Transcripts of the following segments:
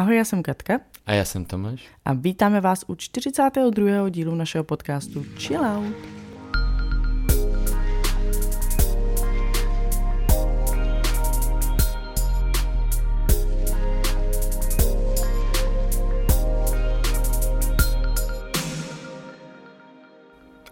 Ahoj, já jsem Katka. A já jsem Tomáš. A vítáme vás u 42. dílu našeho podcastu Chill Out.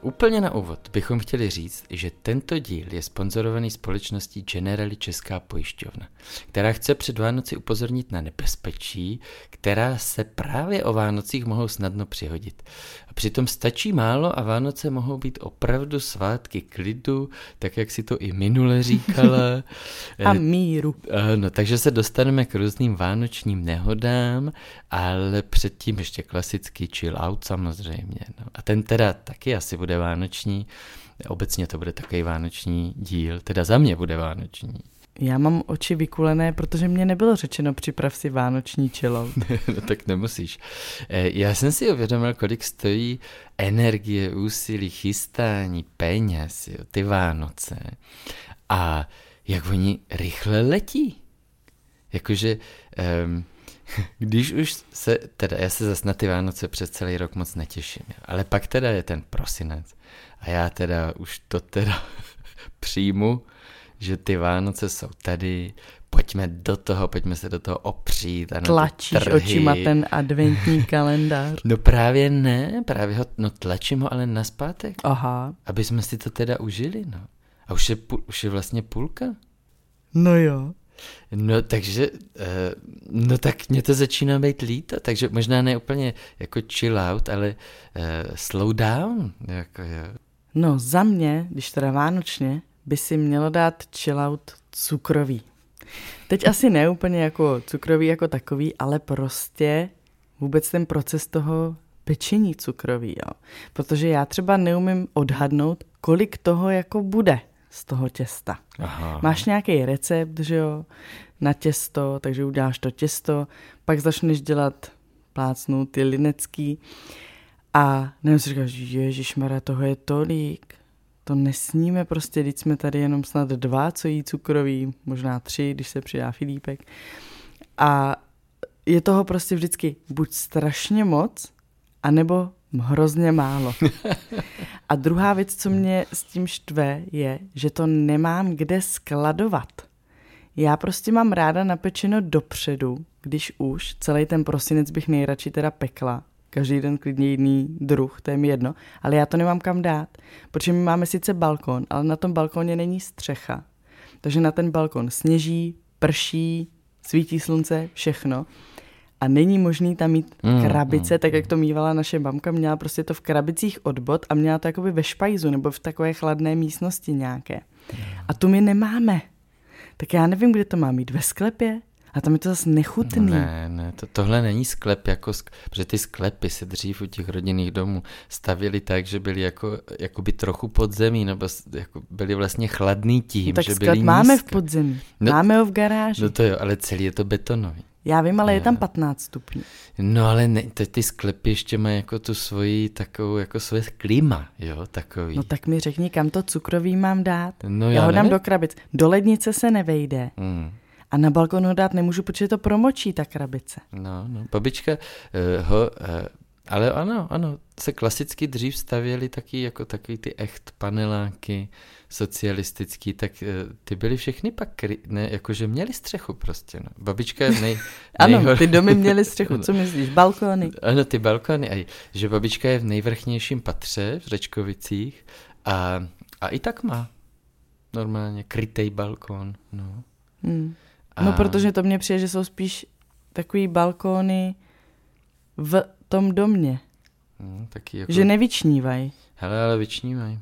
Úplně na úvod bychom chtěli říct, že tento díl je sponzorovaný společností Generali Česká pojišťovna, která chce před Vánoci upozornit na nebezpečí, která se právě o Vánocích mohou snadno přihodit. A přitom stačí málo a Vánoce mohou být opravdu svátky klidu, tak jak si to i minule říkala. a míru. No, takže se dostaneme k různým vánočním nehodám, ale předtím ještě klasický chill out samozřejmě. No. A ten teda taky asi bude vánoční. Obecně to bude takový vánoční díl, teda za mě bude vánoční. Já mám oči vykulené, protože mě nebylo řečeno připrav si vánoční čelo. no tak nemusíš. Eh, já jsem si uvědomil, kolik stojí energie, úsilí, chystání, peněz, jo, ty Vánoce. A jak oni rychle letí. Jakože, um, když už se, teda já se zase na ty Vánoce přes celý rok moc netěším, jo. ale pak teda je ten prosinec a já teda už to teda přijmu, že ty Vánoce jsou tady, pojďme do toho, pojďme se do toho opřít. A Tlačíš trhy. očima ten adventní kalendář. No právě ne, právě ho, no tlačím ho ale na zpátek. Aha. Aby jsme si to teda užili, no. A už je, už je vlastně půlka. No jo. No takže, eh, no tak mě to začíná být líto, takže možná ne úplně jako chill out, ale eh, slow down. Jako, jo. No za mě, když teda vánočně, by si mělo dát chill out cukrový. Teď asi ne úplně jako cukrový jako takový, ale prostě vůbec ten proces toho pečení cukrový, jo. Protože já třeba neumím odhadnout, kolik toho jako bude z toho těsta. Aha. Máš nějaký recept, že jo, na těsto, takže uděláš to těsto, pak začneš dělat plácnu ty linecký a nebo si říkáš, ježišmara, toho je tolik, to nesníme prostě, když jsme tady jenom snad dva, co jí cukroví, možná tři, když se přidá Filipek. A je toho prostě vždycky buď strašně moc, anebo hrozně málo. A druhá věc, co mě s tím štve, je, že to nemám kde skladovat. Já prostě mám ráda napečeno dopředu, když už celý ten prosinec bych nejradši teda pekla, každý den klidně jiný druh, to je mi jedno, ale já to nemám kam dát, protože my máme sice balkon, ale na tom balkoně není střecha. Takže na ten balkon sněží, prší, svítí slunce, všechno. A není možný tam mít mm, krabice, mm, tak jak to mývala naše mamka, měla prostě to v krabicích odbod a měla to jakoby ve špajzu nebo v takové chladné místnosti nějaké. A tu my nemáme. Tak já nevím, kde to má mít, ve sklepě? A tam je to zase nechutný. Ne, ne, to, tohle není sklep, jako, protože ty sklepy se dřív u těch rodinných domů stavili tak, že byly jako, jako by trochu podzemí, nebo jako byly vlastně chladný tím, no, tak že byly máme nízké. v podzemí, no, máme ho v garáži. No to jo, ale celý je to betonový. Já vím, ale je tam 15 stupňů. No ale ne, ty, ty sklepy ještě mají jako tu svoji takovou, jako svoje klima, jo, takový. No tak mi řekni, kam to cukroví mám dát. No já, já ho dám do krabic. Do lednice se nevejde. Hmm. A na balkon ho dát nemůžu, protože to promočí ta krabice. No, no, babička uh, ho, uh, ale ano, ano, se klasicky dřív stavěly taky jako takový ty echt paneláky socialistický, tak uh, ty byly všechny pak, kry, ne, jakože měli střechu prostě, no. Babička je nej, Ano, nejhor... ty domy měly střechu, co myslíš, balkony? Ano, ty balkony, a že babička je v nejvrchnějším patře v Řečkovicích a, a i tak má normálně krytej balkon, no. Hmm. A... No, protože to mně přijde, že jsou spíš takový balkóny v tom domě. Hmm, taky jako... Že nevyčnívají. Hele, ale vyčnívají.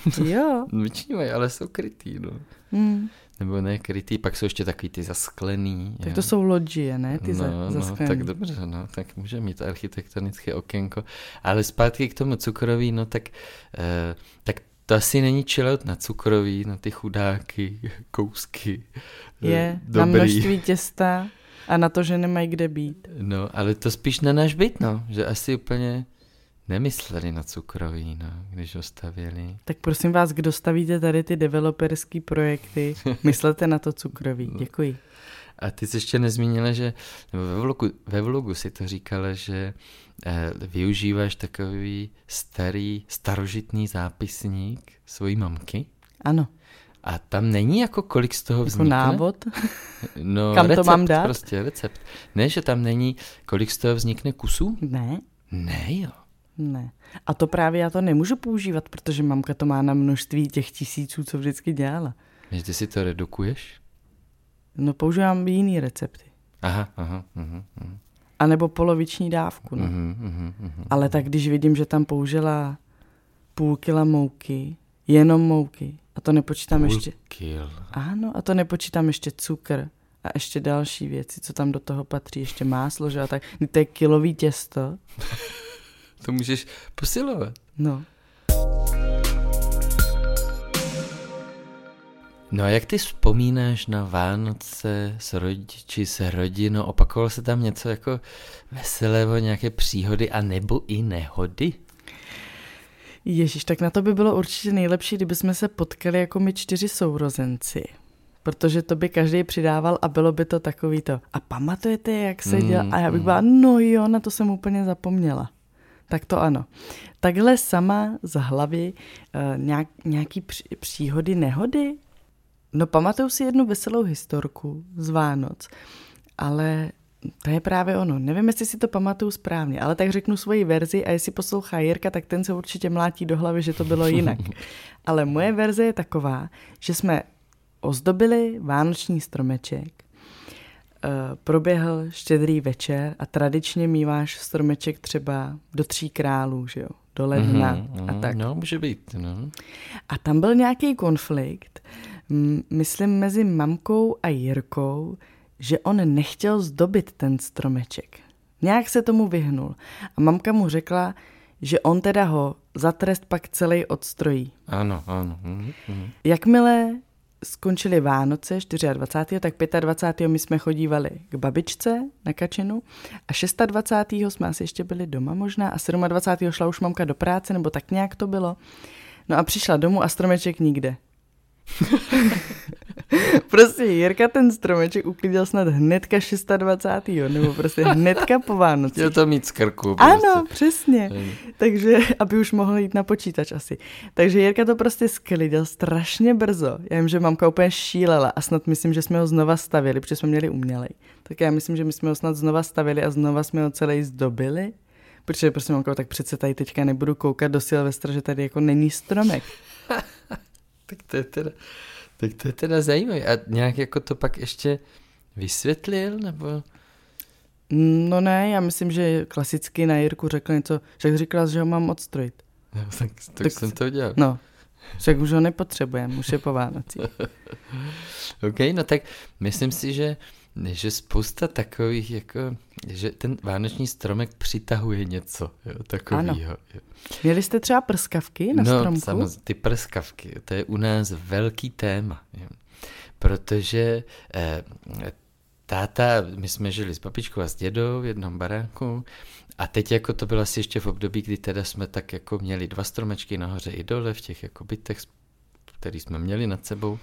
jo. vyčnívají, ale jsou krytý, no. Hmm. Nebo ne krytý, pak jsou ještě takový ty zasklený. Tak jo. to jsou loďie, ne? Ty no, za, no, tak dobře, no, tak může mít architektonické okénko. Ale zpátky k tomu cukroví, no tak, uh, tak to asi není chillout na cukroví, na ty chudáky, kousky. Eh, Je, Dobrý. na množství těsta a na to, že nemají kde být. No, ale to spíš na náš byt, no, že asi úplně nemysleli na cukroví, no, když ho stavěli. Tak prosím vás, kdo stavíte tady ty developerský projekty, myslete na to cukroví. Děkuji. A ty jsi ještě nezmínila, že nebo ve vlogu, ve vlogu si to říkala, že eh, využíváš takový starý, starožitný zápisník svojí mamky. Ano. A tam není jako kolik z toho Jako vznikne? návod? No, Kam to recept, mám dát? prostě recept. Ne, že tam není, kolik z toho vznikne kusů? Ne, Ne, jo. Ne. A to právě já to nemůžu používat, protože mamka to má na množství těch tisíců, co vždycky dělala. Že ty si to redukuješ? No používám jiný recepty. Aha, aha, mhm, mhm, A nebo poloviční dávku. No. mhm, mhm, mhm. Ale tak když vidím, že tam použila půl kila mouky, jenom mouky, a to nepočítám Půl ještě... kil. Ano, a to nepočítám ještě cukr a ještě další věci, co tam do toho patří, ještě máslo, že a tak. To je kilový těsto. To můžeš posilovat. No, No a jak ty vzpomínáš na Vánoce s rodiči, s rodinou? Opakovalo se tam něco jako veselého, nějaké příhody a nebo i nehody? Ježíš, tak na to by bylo určitě nejlepší, kdyby jsme se potkali jako my čtyři sourozenci. Protože to by každý přidával a bylo by to takový to. A pamatujete, jak se Mm, dělá? A já bych byla, no jo, na to jsem úplně zapomněla. Tak to ano. Takhle sama z hlavy uh, nějak, nějaký příhody, nehody? No pamatuju si jednu veselou historku z Vánoc, ale to je právě ono. Nevím, jestli si to pamatuju správně, ale tak řeknu svoji verzi a jestli poslouchá Jirka, tak ten se určitě mlátí do hlavy, že to bylo jinak. ale moje verze je taková, že jsme ozdobili vánoční stromeček, eh, proběhl štědrý večer a tradičně míváš stromeček třeba do tří králů, že jo? Do ledna Mhm, a tak. No, může být, no. A tam byl nějaký konflikt, myslím, mezi mamkou a Jirkou, že on nechtěl zdobit ten stromeček. Nějak se tomu vyhnul. A mamka mu řekla, že on teda ho za trest pak celý odstrojí. Ano, ano. Mhm, mhm. Jakmile skončily Vánoce 24. tak 25. my jsme chodívali k babičce na Kačenu a 26. jsme asi ještě byli doma možná a 27. šla už mamka do práce, nebo tak nějak to bylo. No a přišla domů a stromeček nikde. prostě Jirka ten stromeček uklidil snad hnedka 26. nebo prostě hnedka po Vánoci. Chtěl to mít z krku. Prostě. Ano, přesně. Takže, aby už mohl jít na počítač asi. Takže Jirka to prostě sklidil strašně brzo. Já vím, že mamka úplně šílela a snad myslím, že jsme ho znova stavili, protože jsme měli umělej. Tak já myslím, že my jsme ho snad znova stavili a znova jsme ho celý zdobili. Protože prostě mamka, tak přece tady teďka nebudu koukat do Silvestra, že tady jako není stromek. Tak to je teda, tak to je teda zajímavé. A nějak jako to pak ještě vysvětlil, nebo... No ne, já myslím, že klasicky na Jirku řekl něco, však říkala, že ho mám odstrojit. No, tak, tak, Tak jsem to udělal. No, však už ho nepotřebujeme, už je po Vánocích. OK, no tak myslím si, že, že spousta takových, jako, že ten vánoční stromek přitahuje něco jo, takového. Měli jste třeba prskavky na no, stromku? samozřejmě, ty prskavky, to je u nás velký téma, jo. protože eh, táta, my jsme žili s babičkou a s dědou v jednom baráku a teď jako to bylo asi ještě v období, kdy teda jsme tak jako měli dva stromečky nahoře i dole v těch jako bytech, který jsme měli nad sebou.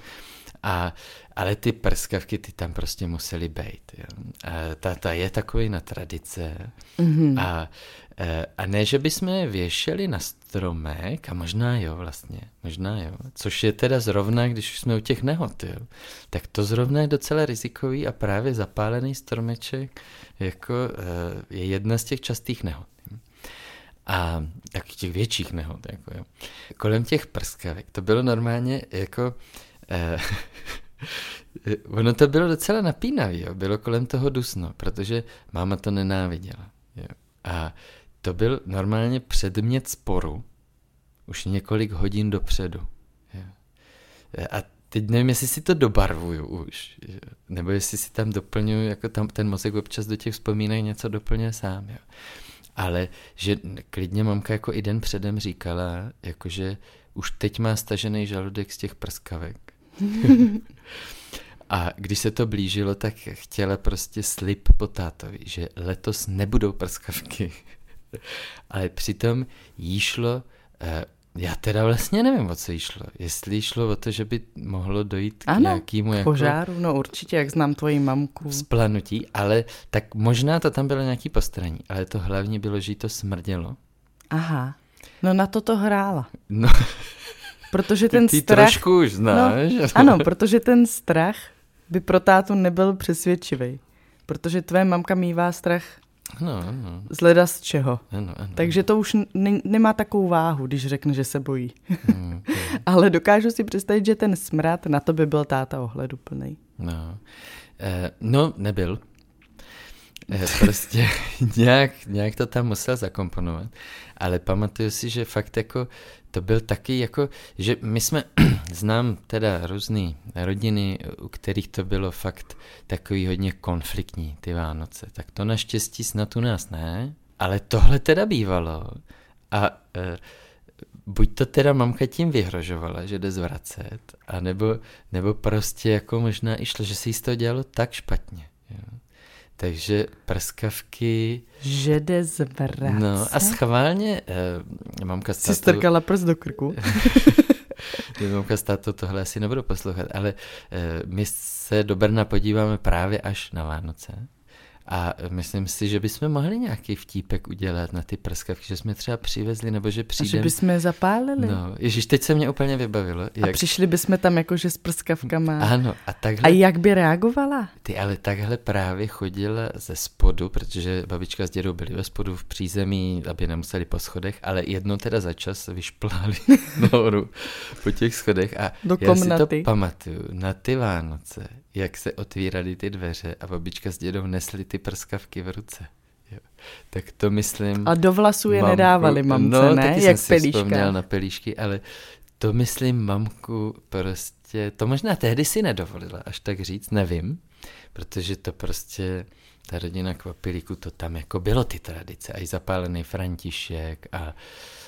A, ale ty prskavky, ty tam prostě musely být. Jo. A táta je takový na tradice. Mm-hmm. A, e, a ne, že bychom je věšeli na stromek, a možná jo vlastně, možná jo, což je teda zrovna, když už jsme u těch nehod, jo, tak to zrovna je docela rizikový a právě zapálený stromeček jako e, je jedna z těch častých nehod. A tak těch větších nehod. Jako, jo. Kolem těch prskavek, to bylo normálně jako... Eh, ono to bylo docela napínavý, bylo kolem toho dusno, protože máma to nenáviděla. Jo. A to byl normálně předmět sporu už několik hodin dopředu. Jo. A teď nevím, jestli si to dobarvuju už, jo. nebo jestli si tam doplňuju, jako tam ten mozek občas do těch vzpomínek něco doplňuje sám. Jo. Ale že klidně mamka jako i den předem říkala, jakože už teď má stažený žaludek z těch prskavek. A když se to blížilo, tak chtěla prostě slib po tátovi, že letos nebudou prskavky. Ale přitom jí šlo, Já teda vlastně nevím, o co jí šlo. Jestli šlo o to, že by mohlo dojít ano, k nějakému jako požáru, no určitě, jak znám tvoji mamku. Splanutí, ale tak možná to tam bylo nějaký postraní, ale to hlavně bylo, že jí to smrdělo. Aha, no na to to hrála. No. Protože ten Ty strach... trošku už znáš. No, ano, protože ten strach by pro tátu nebyl přesvědčivý. Protože tvé mamka mývá strach no, no. z leda z čeho. Ano, ano. Takže to už ne, nemá takovou váhu, když řekne, že se bojí. Mm, mm. Ale dokážu si představit, že ten smrad, na to by byl táta ohleduplný. No. Eh, no, nebyl. Eh, prostě nějak, nějak to tam musel zakomponovat. Ale pamatuju si, že fakt jako to byl taky jako, že my jsme, znám teda různé rodiny, u kterých to bylo fakt takový hodně konfliktní, ty Vánoce. Tak to naštěstí snad u nás ne, ale tohle teda bývalo. A e, buď to teda mamka tím vyhrožovala, že jde zvracet, anebo, nebo prostě jako možná i šlo, že se jí z toho dělalo tak špatně. Jo. Takže prskavky... Že jde zvracet? No a schválně eh, mamka Si strkala prst do krku. mamka s tátou tohle asi nebudu poslouchat, ale eh, my se do Brna podíváme právě až na Vánoce. A myslím si, že bychom mohli nějaký vtípek udělat na ty prskavky, že jsme třeba přivezli, nebo že přijdeme. A že bychom je zapálili. No, ježiš, teď se mě úplně vybavilo. Jak... A přišli bychom tam jakože s prskavkama. Ano, a takhle. A jak by reagovala? Ty ale takhle právě chodila ze spodu, protože babička s dědou byli ve spodu v přízemí, aby nemuseli po schodech, ale jednou teda za čas vyšplali nahoru po těch schodech a Do já komnaty. si to pamatuju na ty Vánoce, jak se otvíraly ty dveře a babička s dědou nesli ty prskavky v ruce. Jo. Tak to myslím... A do vlasů je mamku, nedávali mamce, no, ne? Taky Jak jsem pelíška. si vzpomněl na pelíšky, ale to myslím mamku prostě, to možná tehdy si nedovolila až tak říct, nevím, protože to prostě, ta rodina kvapilíku, to tam jako bylo ty tradice, a i zapálený František a...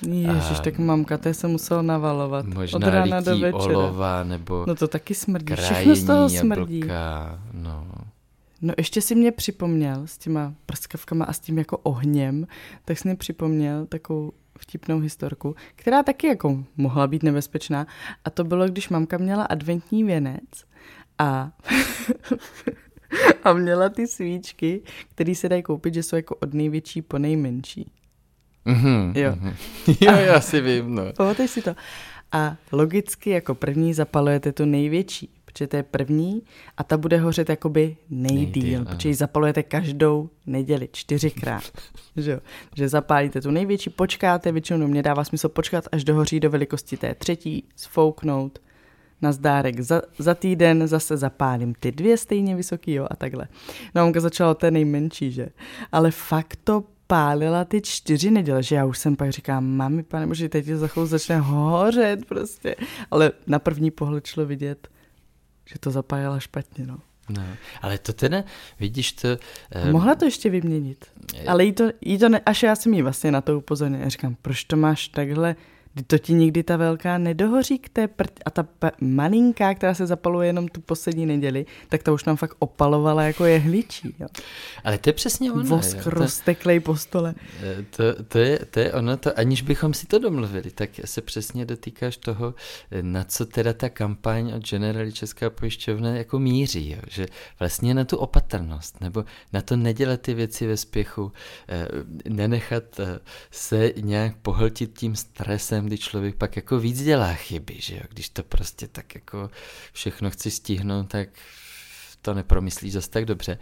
Ježiš, a tak mamka, to se musel navalovat možná od rána do večera. olova, nebo No to taky smrdí, všechno z toho smrdí. jablka, no. No ještě si mě připomněl s těma prskavkama a s tím jako ohněm, tak si mě připomněl takovou vtipnou historku, která taky jako mohla být nebezpečná. A to bylo, když mamka měla adventní věnec a, a měla ty svíčky, které se dají koupit, že jsou jako od největší po nejmenší. Mm-hmm, Jo. Mm-hmm. jo, já si vím, no. Pamatuješ si to? A logicky jako první zapalujete tu největší, protože to je první a ta bude hořet jakoby nejdíl, Nejdýl, protože ji zapalujete každou neděli, čtyřikrát. že jo? Že zapálíte tu největší, počkáte, většinou mě dává smysl počkat, až dohoří do velikosti té třetí, sfouknout, na zdárek za, za týden zase zapálím ty dvě stejně vysoký, jo, a takhle. No, mamka začala té nejmenší, že? Ale fakt to pálila ty čtyři neděle, že já už jsem pak říkám, mami, pane bože, teď za chvíli začne hořet prostě. Ale na první pohled šlo vidět, že to zapájela špatně, no. No, ale to teda, vidíš to... Um, Mohla to ještě vyměnit, ale jí to, jí to ne, až já jsem jí vlastně na to upozornil. Já říkám, proč to máš takhle, to ti nikdy ta velká nedohoří k té prť a ta p- malinká, která se zapaluje jenom tu poslední neděli, tak ta už nám fakt opalovala jako jehličí. Jo. Ale to je přesně ono. Vosk jo, rozteklej po stole. To, to, je, to je ono, to, aniž bychom si to domluvili, tak se přesně dotýkáš toho, na co teda ta kampaň od Generali Česká pojišťovna jako míří, jo? že vlastně na tu opatrnost, nebo na to nedělat ty věci ve spěchu, nenechat se nějak pohltit tím stresem, kdy člověk pak jako víc dělá chyby, že jo? Když to prostě tak jako všechno chci stihnout, tak to nepromyslíš zase tak dobře.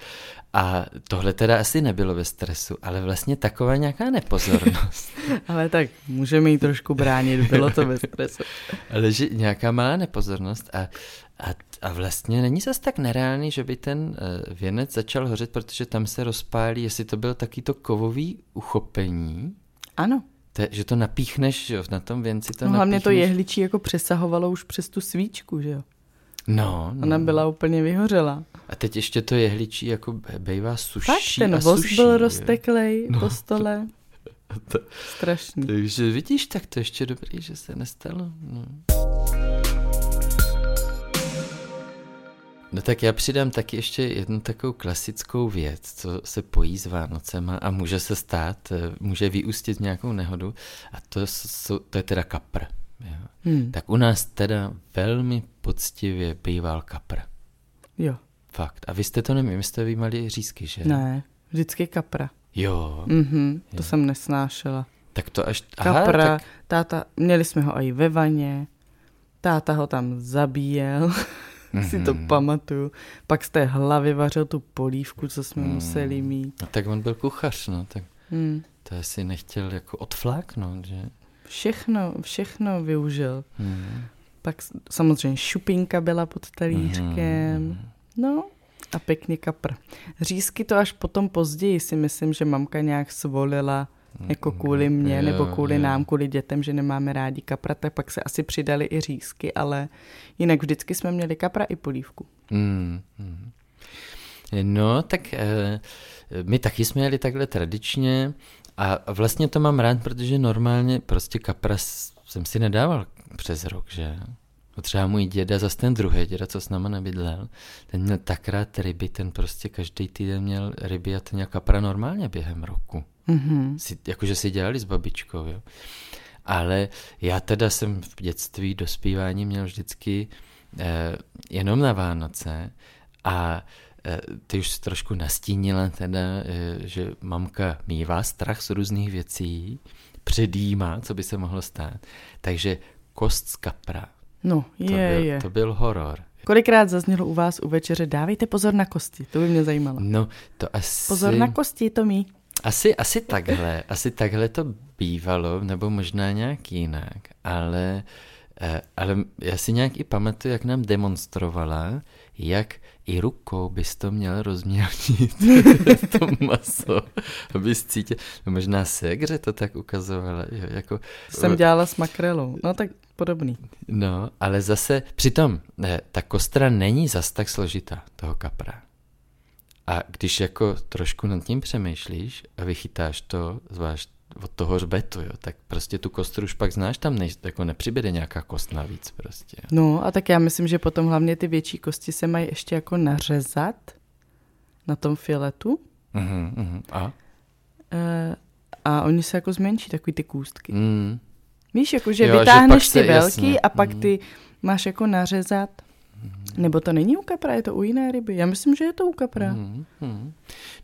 A tohle teda asi nebylo ve stresu, ale vlastně taková nějaká nepozornost. ale tak můžeme jí trošku bránit, bylo to ve stresu. ale že nějaká malá nepozornost a, a, a vlastně není zase tak nereálný, že by ten věnec začal hořet, protože tam se rozpálí, jestli to bylo taky to kovový uchopení. Ano. To, že to napíchneš, že jo, na tom věnci to no, hlavně napíchneš. to jehličí jako přesahovalo už přes tu svíčku, že jo. No, no. Ona byla úplně vyhořela. A teď ještě to jehličí jako bejvá suší Fakt, ten a vosk suší, byl rozteklej no, po stole. To, Strašný. Takže vidíš, tak to ještě dobrý, že se nestalo. No. No tak já přidám taky ještě jednu takovou klasickou věc, co se pojí s Vánocema a může se stát, může vyústit nějakou nehodu a to, jsou, to je teda kapr. Jo. Hmm. Tak u nás teda velmi poctivě býval kapr. Jo. Fakt. A vy jste to neměli, vy jste vyjímali řízky, že? Ne, vždycky kapra. Jo. Mhm, to jo. jsem nesnášela. Tak to až... Aha, kapra, tak... táta, měli jsme ho i ve vaně, táta ho tam zabíjel, mm-hmm. si to mhm. pamatuju. Pak z té hlavy vařil tu polívku, co jsme mm. museli mít. No, tak on byl kuchař, no, tak mm. to asi nechtěl jako odfláknout, že? Všechno, všechno využil. Mm. Pak samozřejmě šupinka byla pod talířkem. Mm. No a pěkně kapr. Řízky to až potom později si myslím, že mamka nějak svolila jako kvůli mně jo, nebo kvůli jo. nám, kvůli dětem, že nemáme rádi kapra, tak pak se asi přidali i řízky, ale jinak vždycky jsme měli kapra i polívku. Mm, mm. No, tak e, my taky jsme jeli takhle tradičně a vlastně to mám rád, protože normálně prostě kapra jsem si nedával přes rok, že Třeba můj děda, zase ten druhý děda, co s náma nebydlel, ten měl tak rád ryby, ten prostě každý týden měl ryby a ten měl kapra normálně během roku. Mm-hmm. Si, jakože si dělali s babičkou, jo. Ale já teda jsem v dětství, dospívání měl vždycky eh, jenom na Vánoce a eh, ty už trošku nastínila teda, eh, že mamka mývá strach z různých věcí, předjímá, co by se mohlo stát. Takže kost z kapra. No, je, to byl, je. To byl horor. Kolikrát zaznělo u vás u večeře, dávejte pozor na kosti, to by mě zajímalo. No, to asi... Pozor na kosti, to mý. Asi, asi takhle, asi takhle to bývalo, nebo možná nějak jinak, ale, eh, ale já si nějak i pamatuju, jak nám demonstrovala, jak i rukou bys to měl rozmělnit, to maso, abys cítil, no možná segře to tak ukazovala, jo, jako... Jsem dělala s makrelou, no tak podobný. No, ale zase, přitom, ne, ta kostra není zas tak složitá, toho kapra. A když jako trošku nad tím přemýšlíš a vychytáš to, zvlášť od toho hřbetu, jo, tak prostě tu kostru už pak znáš, tam ne, jako nepřibyde nějaká kost navíc prostě. No a tak já myslím, že potom hlavně ty větší kosti se mají ještě jako nařezat na tom filetu. Uh-huh, uh-huh. A? E, a oni se jako zmenší, takový ty kůstky. Mm. Víš, jako že jo, vytáhneš že ty velký jasně. a pak mm. ty máš jako nařezat nebo to není u kapra, je to u jiné ryby? Já myslím, že je to u kapra. Hmm, hmm.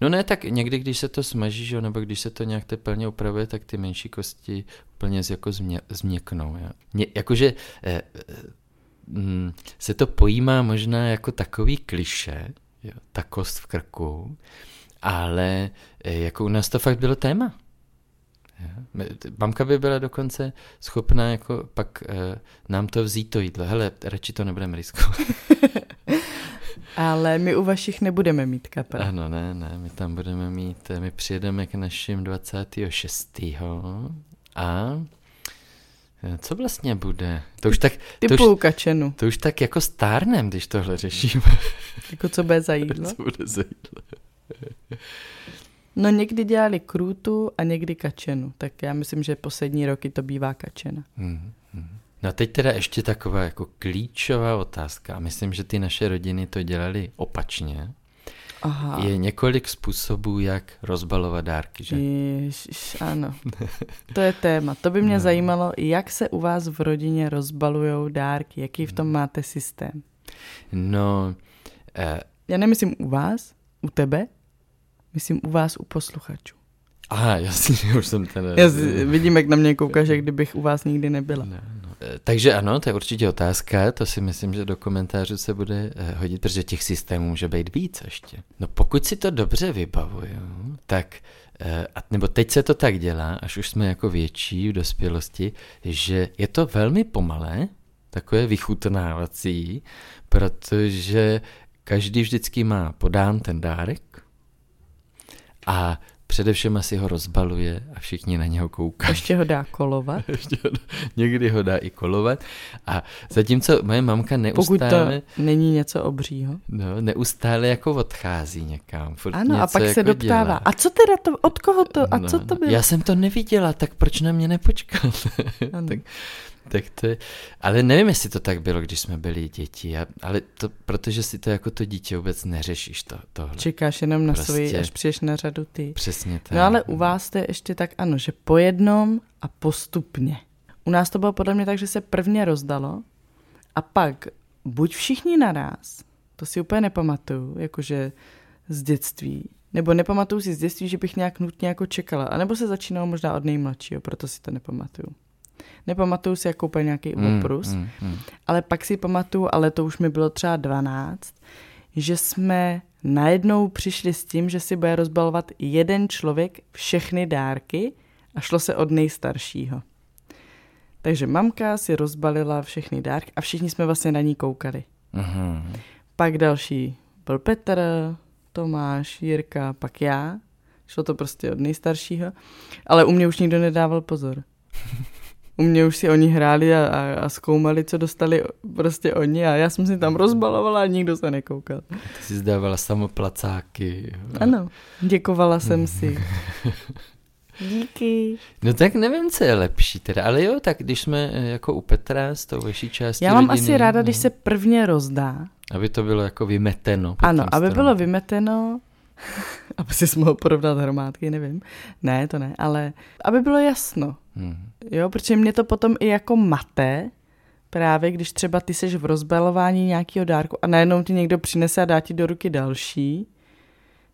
No ne, tak někdy, když se to smaží, že, nebo když se to nějak teplně upravuje, tak ty menší kosti úplně jako změ, změknou. Ja. Ně, jakože eh, eh, hm, se to pojímá možná jako takový kliše, jo, ta kost v krku, ale eh, jako u nás to fakt bylo téma. Mamka by byla dokonce schopná jako pak eh, nám to vzít to jídlo. Hele, radši to nebudeme riskovat. Ale my u vašich nebudeme mít kapra. Ano, ne, ne, my tam budeme mít, eh, my přijedeme k našim 26. a eh, co vlastně bude? To už tak... Typu to už, kačenu. To už tak jako stárnem, když tohle řešíme. Jako co bude za jídlo? co bude za jídlo. No někdy dělali krůtu a někdy kačenu, tak já myslím, že poslední roky to bývá kačena. Hmm, hmm. No a teď teda ještě taková jako klíčová otázka. A myslím, že ty naše rodiny to dělali opačně. Aha. Je několik způsobů, jak rozbalovat dárky, že? Ježiš, ano. To je téma. To by mě no. zajímalo, jak se u vás v rodině rozbalují dárky, jaký v tom máte systém? No... Eh, Já nemyslím u vás, u tebe, Myslím u vás, u posluchačů. Aha, jasně, už jsem ten... Já vidím, jak na mě koukáš, jak kdybych u vás nikdy nebyla. No, no. Takže ano, to je určitě otázka, to si myslím, že do komentářů se bude eh, hodit, protože těch systémů může být víc ještě. No pokud si to dobře vybavuju, tak eh, nebo teď se to tak dělá, až už jsme jako větší v dospělosti, že je to velmi pomalé, takové vychutnávací, protože každý vždycky má podán ten dárek, a především asi ho rozbaluje a všichni na něho koukají. Ještě ho dá kolovat. Ještě ho, někdy ho dá i kolovat. A zatímco moje mamka neustále... Pokud to není něco obřího. No, neustále jako odchází někam. Furt ano, a pak jako se doptává. Dělá. A co teda to, od koho to, a no, co to bylo? Já jsem to neviděla, tak proč na mě nepočkal? tak, tak to je, ale nevím, jestli to tak bylo, když jsme byli děti, a, ale to, protože si to jako to dítě vůbec neřešíš to, tohle. Čekáš jenom na prostě, svoji, až přijdeš na řadu ty. Přesně tak. No ale u vás to je ještě tak ano, že po jednom a postupně. u nás to bylo podle mě tak, že se prvně rozdalo a pak buď všichni naraz, to si úplně nepamatuju, jakože z dětství, nebo nepamatuju si z dětství, že bych nějak nutně jako čekala, anebo se začínalo možná od nejmladšího, proto si to nepamatuju. Nepamatuju si jako úplně nějaký mm, oprus, mm, mm. ale pak si pamatuju, ale to už mi bylo třeba 12, že jsme najednou přišli s tím, že si bude rozbalovat jeden člověk všechny dárky a šlo se od nejstaršího. Takže mamka si rozbalila všechny dárky a všichni jsme vlastně na ní koukali. Mm-hmm. Pak další byl Petr, Tomáš, Jirka, pak já. Šlo to prostě od nejstaršího. Ale u mě už nikdo nedával pozor. U mě už si oni hráli a, a, a zkoumali, co dostali prostě oni a já jsem si tam rozbalovala a nikdo se nekoukal. Ty jsi zdávala samoplacáky. Ano, děkovala jsem si. Díky. No tak nevím, co je lepší teda, ale jo, tak když jsme eh, jako u Petra s tou vaší částí Já mám rodiny, asi ráda, no, když se prvně rozdá. Aby to bylo jako vymeteno. Ano, aby stranou. bylo vymeteno, aby si mohl porovnat hromádky, nevím. Ne, to ne, ale aby bylo jasno. Hmm. Jo, protože mě to potom i jako mate, právě když třeba ty seš v rozbalování nějakého dárku a najednou ti někdo přinese a dá ti do ruky další,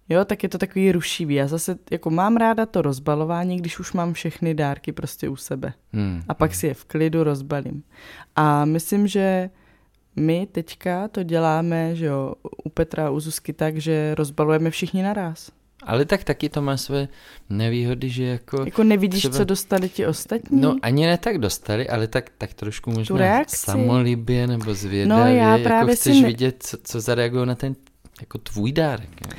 jo, tak je to takový rušivý. Já zase jako mám ráda to rozbalování, když už mám všechny dárky prostě u sebe. Hmm. A pak si je v klidu rozbalím. A myslím, že my teďka to děláme, že jo, u Petra a u Zuzky tak, že rozbalujeme všichni naraz. Ale tak taky to má své nevýhody, že jako... Jako nevidíš, třeba... co dostali ti ostatní? No ani ne tak dostali, ale tak, tak trošku možná samolibě nebo zvědavě, no, já jako právě chceš si ne... vidět, co, co zareagují na ten jako tvůj dárek. Ne?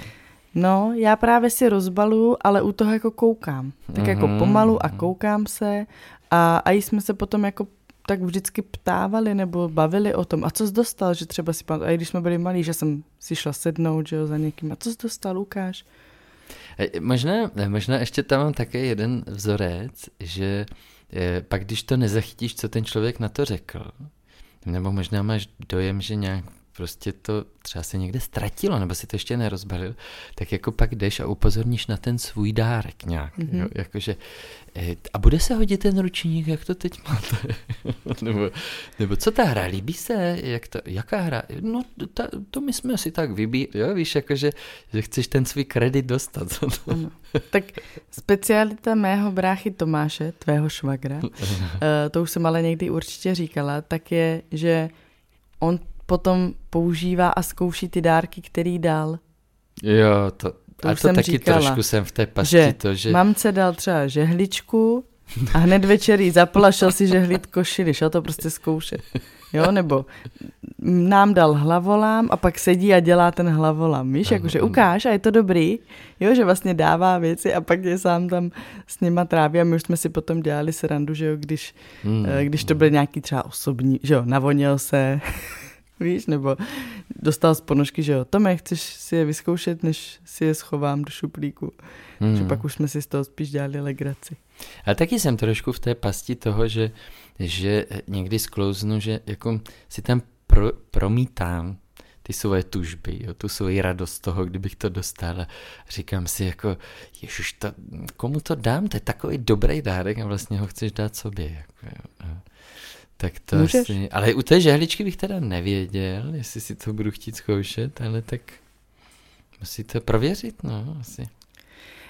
No, já právě si rozbaluju, ale u toho jako koukám. Tak mm-hmm. jako mhm, pomalu a mhm. koukám se a, a jsme se potom jako tak vždycky ptávali nebo bavili o tom, a co jsi dostal, že třeba si a když jsme byli malí, že jsem si šla sednout, že jo, za někým, a co jsi dostal, Lukáš? E, možná, možná ještě tam mám také jeden vzorec, že je, pak když to nezachytíš, co ten člověk na to řekl, nebo možná máš dojem, že nějak prostě to třeba se někde ztratilo, nebo si to ještě nerozbalil, tak jako pak jdeš a upozorníš na ten svůj dárek nějak. Mm-hmm. Jo? Jakože, eh, a bude se hodit ten ručník, jak to teď máte? nebo, nebo co ta hra, líbí se? Jak to, jaká hra? No ta, to my jsme si tak vybí, jo, víš, jakože, že chceš ten svůj kredit dostat. ano. Tak specialita mého bráchy Tomáše, tvého švagra, uh, to už jsem ale někdy určitě říkala, tak je, že on potom používá a zkouší ty dárky, který dal. Jo, to, to a to jsem taky říkala, trošku jsem v té pasti že to, že... mamce dal třeba žehličku a hned večer jí zaplašel si žehlit košili, šel to prostě zkoušet. Jo, nebo nám dal hlavolám a pak sedí a dělá ten hlavolám, víš, jakože ukáž a je to dobrý, jo, že vlastně dává věci a pak je sám tam s nima tráví a my už jsme si potom dělali srandu, že jo, když, hmm. Eh, když to byl nějaký třeba osobní, že jo, navonil se, víš, nebo dostal z ponožky, že jo, Tome, chceš si je vyzkoušet, než si je schovám do šuplíku. Hmm. Že pak už jsme si z toho spíš dělali legraci. A taky jsem trošku v té pasti toho, že, že někdy sklouznu, že jako si tam pro, promítám ty svoje tužby, jo, tu svoji radost toho, kdybych to dostal a říkám si jako, ježiš, to, komu to dám, to je takový dobrý dárek a vlastně ho chceš dát sobě. Jako, jo. Tak to Můžeš? asi, ale u té žehličky bych teda nevěděl, jestli si to budu chtít zkoušet, ale tak musí to prověřit, no, asi.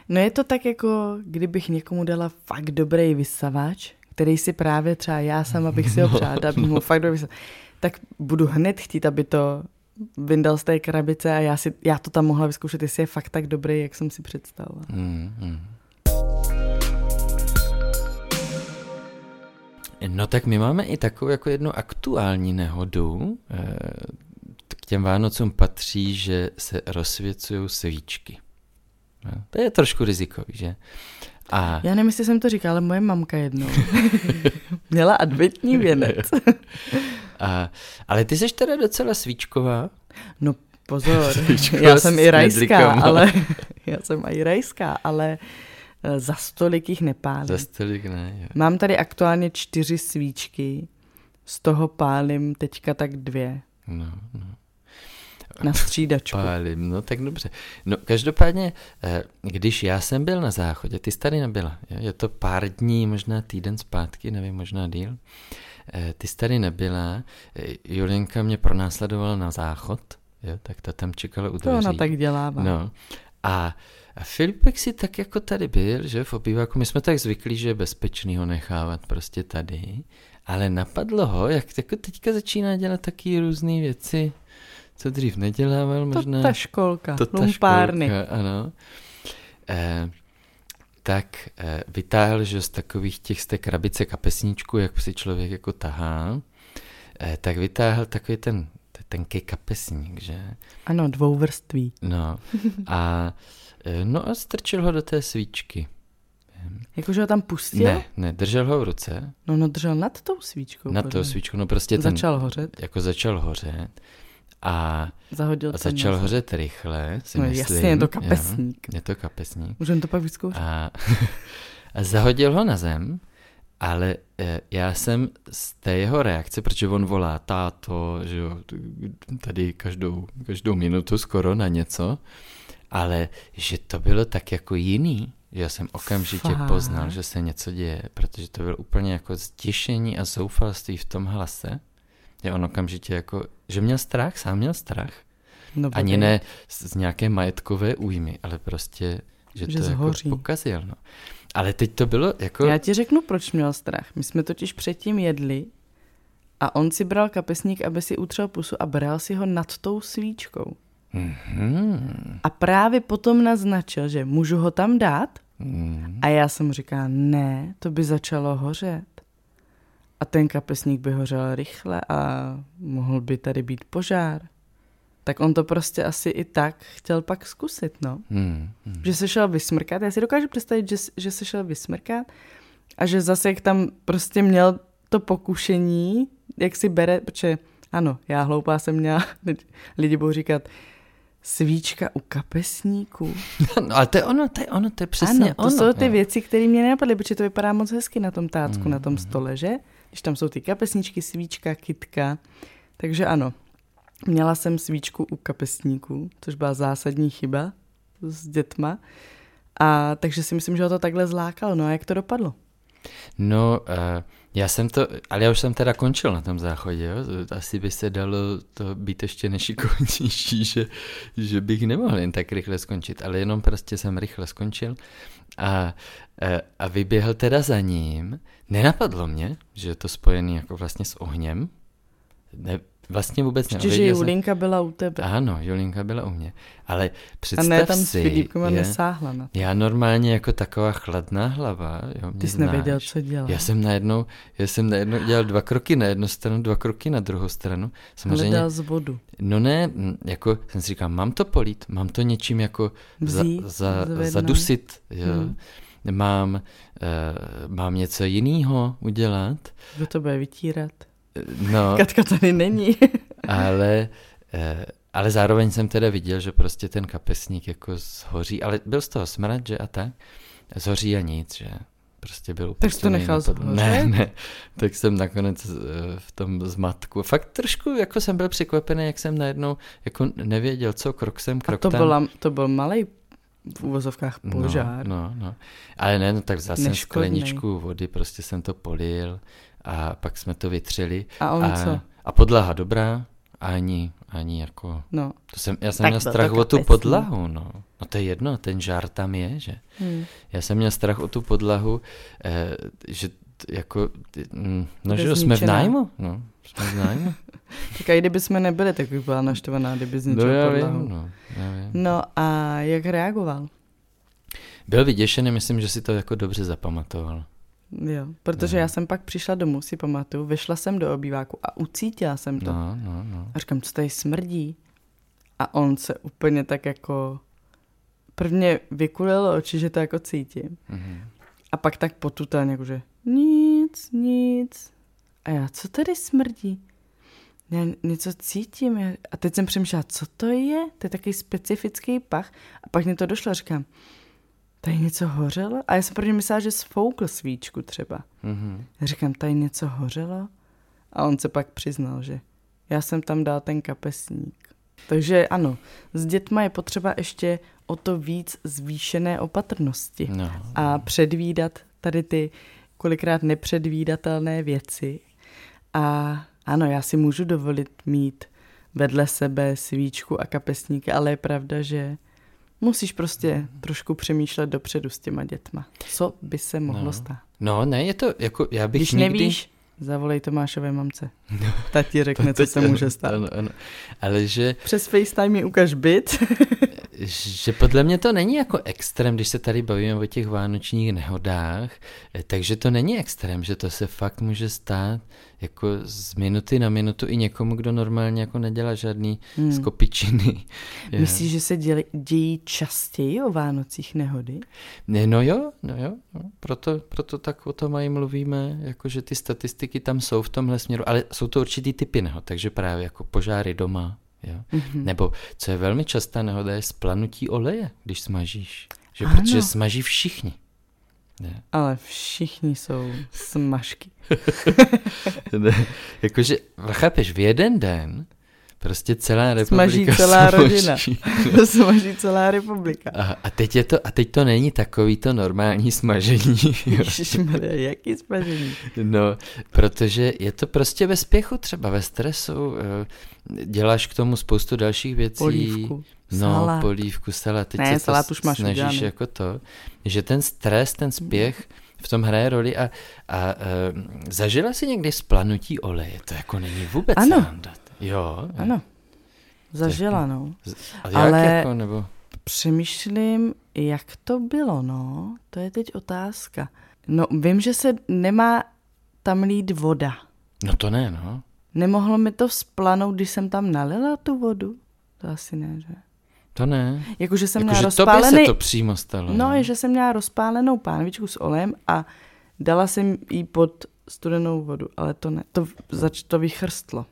No je to tak jako, kdybych někomu dala fakt dobrý vysavač, který si právě třeba já sama bych si ho no. přála, abych mu fakt dobrý vysavač, tak budu hned chtít, aby to vyndal z té krabice a já, si, já to tam mohla vyzkoušet, jestli je fakt tak dobrý, jak jsem si představila. Mm, mm. No tak my máme i takovou jako jednu aktuální nehodu. Eh, k těm Vánocům patří, že se rozsvěcují svíčky. No, to je trošku rizikový, že? A... Já nevím, jestli jsem to říkal, ale moje mamka jednou měla adventní věnec. A, ale ty jsi teda docela svíčková. No pozor, já jsem i rajská, ale já jsem i rajská, ale za stolik jich nepálím. Za stolik ne. Jo. Mám tady aktuálně čtyři svíčky, z toho pálím teďka tak dvě. No, no. Na střídačku. Pálím, no tak dobře. No každopádně, eh, když já jsem byl na záchodě, ty jsi tady nebyla, jo? je to pár dní, možná týden zpátky, nevím, možná díl, eh, ty jsi tady nebyla, eh, Julinka mě pronásledovala na záchod, jo? tak ta tam čekala u To ona dveří. tak dělává. No a a Filipek si tak jako tady byl, že v obýváku, my jsme tak zvyklí, že je bezpečný ho nechávat prostě tady, ale napadlo ho, jak jako teďka začíná dělat taky různé věci, co dřív nedělával To možná. ta školka, To ta lumpárny. školka, ano. Eh, tak eh, vytáhl, že z takových těch z té krabice kapesníčku, jak si člověk jako tahá, eh, tak vytáhl takový ten tenký kapesník, že? Ano, dvouvrství. No a, no a strčil ho do té svíčky. Jakože ho tam pustil? Ne, ne, držel ho v ruce, No, no držel nad tou svíčkou. na podle tou mě. svíčku, no prostě ten, Začal hořet, jako začal hořet a, zahodil a začal hořet rychle, si No myslím. jasně, je to jo. kapesník. Je to kapesník. Můžeme to pak vyzkoušet? A, a zahodil ho na zem, ale eh, já jsem z té jeho reakce, protože on volá táto, že jo, tady každou, každou minutu skoro na něco, ale že to bylo tak jako jiný, že já jsem okamžitě Fakt? poznal, že se něco děje, protože to bylo úplně jako zděšení a zoufalství v tom hlase, že on okamžitě jako, že měl strach, sám měl strach, No, ani podej. ne z z nějaké majetkové újmy, ale prostě, že, Že to jako zhoří. pokazil. No. Ale teď to bylo jako... Já ti řeknu, proč měl strach. My jsme totiž předtím jedli a on si bral kapesník, aby si utřel pusu a bral si ho nad tou svíčkou. Mhm. A právě potom naznačil, že můžu ho tam dát? Mhm. A já jsem říkala, ne, to by začalo hořet. A ten kapesník by hořel rychle a mohl by tady být požár. Tak on to prostě asi i tak chtěl pak zkusit, no. Mhm. Mhm. Že se šel vysmrkat. Já si dokážu představit, že, že se šel vysmrkat a že zase jak tam prostě měl to pokušení, jak si bere, protože ano, já hloupá jsem měla, lidi budou říkat, svíčka u kapesníku. No, ale to je ono, to je ono, to je přesně ano, to ono. jsou ty jo. věci, které mě nenapadly, protože to vypadá moc hezky na tom tácku, Mm, na tom stole, že? Když tam jsou ty kapesníčky, svíčka, kytka. Takže ano, měla jsem svíčku u kapesníku, což byla zásadní chyba s dětma. A takže si myslím, že ho to takhle zlákalo. No a jak to dopadlo? No, uh, já jsem to, ale já už jsem teda končil na tom záchodě, jo? asi by se dalo to být ještě nešikovnější, že, že bych nemohl jen tak rychle skončit, ale jenom prostě jsem rychle skončil a, eh, a vyběhl teda za ním. Nenapadlo mě, že je to spojený jako vlastně s ohněm, ne, vlastně vůbec ne. Ještě, že Věděl jsem- Julinka byla u tebe. Ano, Julinka byla u mě, ale A představ ne tam s si, Filipkem a je- nesáhla na to. já normálně jako taková chladná hlava, jo, Ty jsi znáš. nevěděl, co dělat. Já jsem najednou, já jsem najednou dělal dva kroky na jednu stranu, dva kroky na druhou stranu. Samozřejmě, Hledal z vodu. no ne, jako jsem si říkal, mám to polít, mám to něčím jako za, Vzít, za, zvednout. zadusit, jo. Hmm. Mám, uh, mám něco jiného udělat, Kdo to bude vytírat? No, Katka tady není. ale, uh, ale zároveň jsem teda viděl, že prostě ten kapesník jako zhoří, ale byl z toho smrad, že a tak, zhoří a nic, že prostě byl Tak to nechal na pod- zhořet? Ne, ne, tak jsem nakonec eh, v tom zmatku. Fakt trošku jako jsem byl překvapený, jak jsem najednou jako nevěděl, co krok jsem, A krok to, tam. byla, to byl malý v úvozovkách požár. No, no, no. Ale ne, no tak vzal jsem skleničku vody, prostě jsem to polil a pak jsme to vytřeli. A on a, co? A podlaha dobrá, ani, ani jako... No. To jsem, já jsem Tak měl strach o tu podlahu, no. No to je jedno, ten žár tam je, že? Hmm. Já jsem měl strach o tu podlahu, eh, že t- jako, mm, no že jsme v nájmu, no, jsme v nájmu. Tak a i kdyby jsme nebyli, tak bych byla naštvaná, kdyby no zničil já podlahu. vím, no, já vím. No a jak reagoval? Byl vyděšený, myslím, že si to jako dobře zapamatoval. Jo, protože No. já jsem pak přišla domů, si pamatuju, vyšla jsem do obýváku a ucítila jsem to. No, no, no. A říkám, co tady smrdí? A on se úplně tak jako... Prvně vykulil oči, že to jako cítím. Mhm. A pak tak potutelně, jakože nic, nic. A já, co tady smrdí? Já něco cítím. A teď jsem přemýšlela, co to je? To je takový specifický pach. A pak mě to došlo, a říkám, tady něco hořelo? A já jsem prvně myslela, že sfoukl svíčku třeba. Mhm. Já říkám, tady něco hořelo? A on se pak přiznal, že já jsem tam dal ten kapesník. Takže ano, s dětma je potřeba ještě o to víc zvýšené opatrnosti No. a předvídat tady ty kolikrát nepředvídatelné věci. A ano, já si můžu dovolit mít vedle sebe svíčku a kapesníky, ale je pravda, že musíš prostě trošku přemýšlet dopředu s těma dětma. Co by se mohlo No. stát? No, ne, je to jako, já bych Když nikdy... nevíš, zavolej Tomášové mamce. Ta ti řekne, co Teď se může stát. Ano, ano. Ale že, Přes FaceTime mi ukaž byt. že podle mě to není jako extrém, když se tady bavíme o těch vánočních nehodách, eh, takže to není extrém, že to se fakt může stát jako z minuty na minutu i někomu, kdo normálně jako nedělá žádný hmm. skopičiny. Myslíš, že se děli, dějí častěji o Vánocích nehody? Ne, no jo, no jo, no. Proto, proto tak o tom i mluvíme, jako že ty statistiky tam jsou v tomhle směru, ale jsou to určitý typy nehod, takže právě jako požáry doma, jo. Mhm. Mm-hmm. Nebo, co je velmi častá nehoda, je splanutí oleje, když smažíš, že Ano. protože smaží všichni. Ne. Ale všichni jsou smažky. Ne, Jakože, chápeš, v jeden den prostě celá republika Smaží celá smaží. rodina. Smaží celá republika. A, a, teď je to, a teď to není takový to normální smažení. Ježišmarja, jaký smažení? No, protože je to prostě ve spěchu, třeba ve stresu, eh, děláš k tomu spoustu dalších věcí. Polívku, No, salát. polívku, salát. Teď Ne, se to salát už máš snažíš udělaný. jako to, že ten stres, ten spěch v tom hraje roli a, a uh, zažila si někdy splanutí oleje, to jako není vůbec Ano. sranda. Jo. Ano, zažila, no. A jak Ale- jako, nebo... Přemýšlím, jak to bylo, no. To je teď otázka. No, vím, že se nemá tam lít voda. No to ne, no. Nemohlo mi to vzplanout, když jsem tam nalila tu vodu? To asi ne, že? To ne. Jakože jsem měla Jakože tobě se rozpálený... to přímo stalo. No, je, že jsem měla rozpálenou pánvičku s olem a dala jsem jí pod studenou vodu, ale to ne, to, zač, to vychrstlo.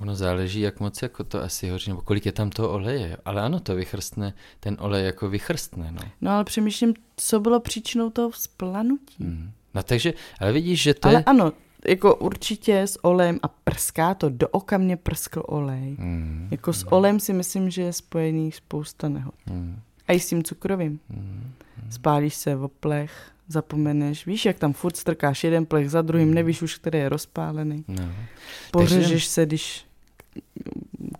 Ono záleží, jak moc jako to asi hoří, nebo kolik je tam toho oleje. Ale ano, to vychrstne, ten olej jako vychrstne, no. No ale přemýšlím, co bylo příčinou toho vzplanutí. Hmm. No takže, ale vidíš, že to Ale je... ano, jako určitě s olejem a prská to, do oka mě prskl olej. Hmm. Jako s olejem si myslím, že je spojený spousta nehod. Hmm. A i s tím cukrovým. Hmm. Spálíš se v plech, zapomeneš, víš, jak tam furt strkáš jeden plech za druhým, nevíš už, který je rozpálený. No. Pořežeš se, když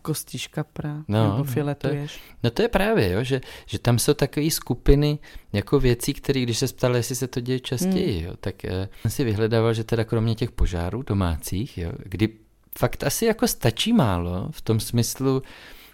kostíš kapra, No, nebo no, filetuješ. no to je právě, jo, že, že tam jsou takové skupiny jako věcí, které, když se ptali, jestli se to děje častěji, Hmm. jo, tak eh, jsem si vyhledával, že teda kromě těch požárů domácích, jo, kdy fakt asi jako stačí málo v tom smyslu,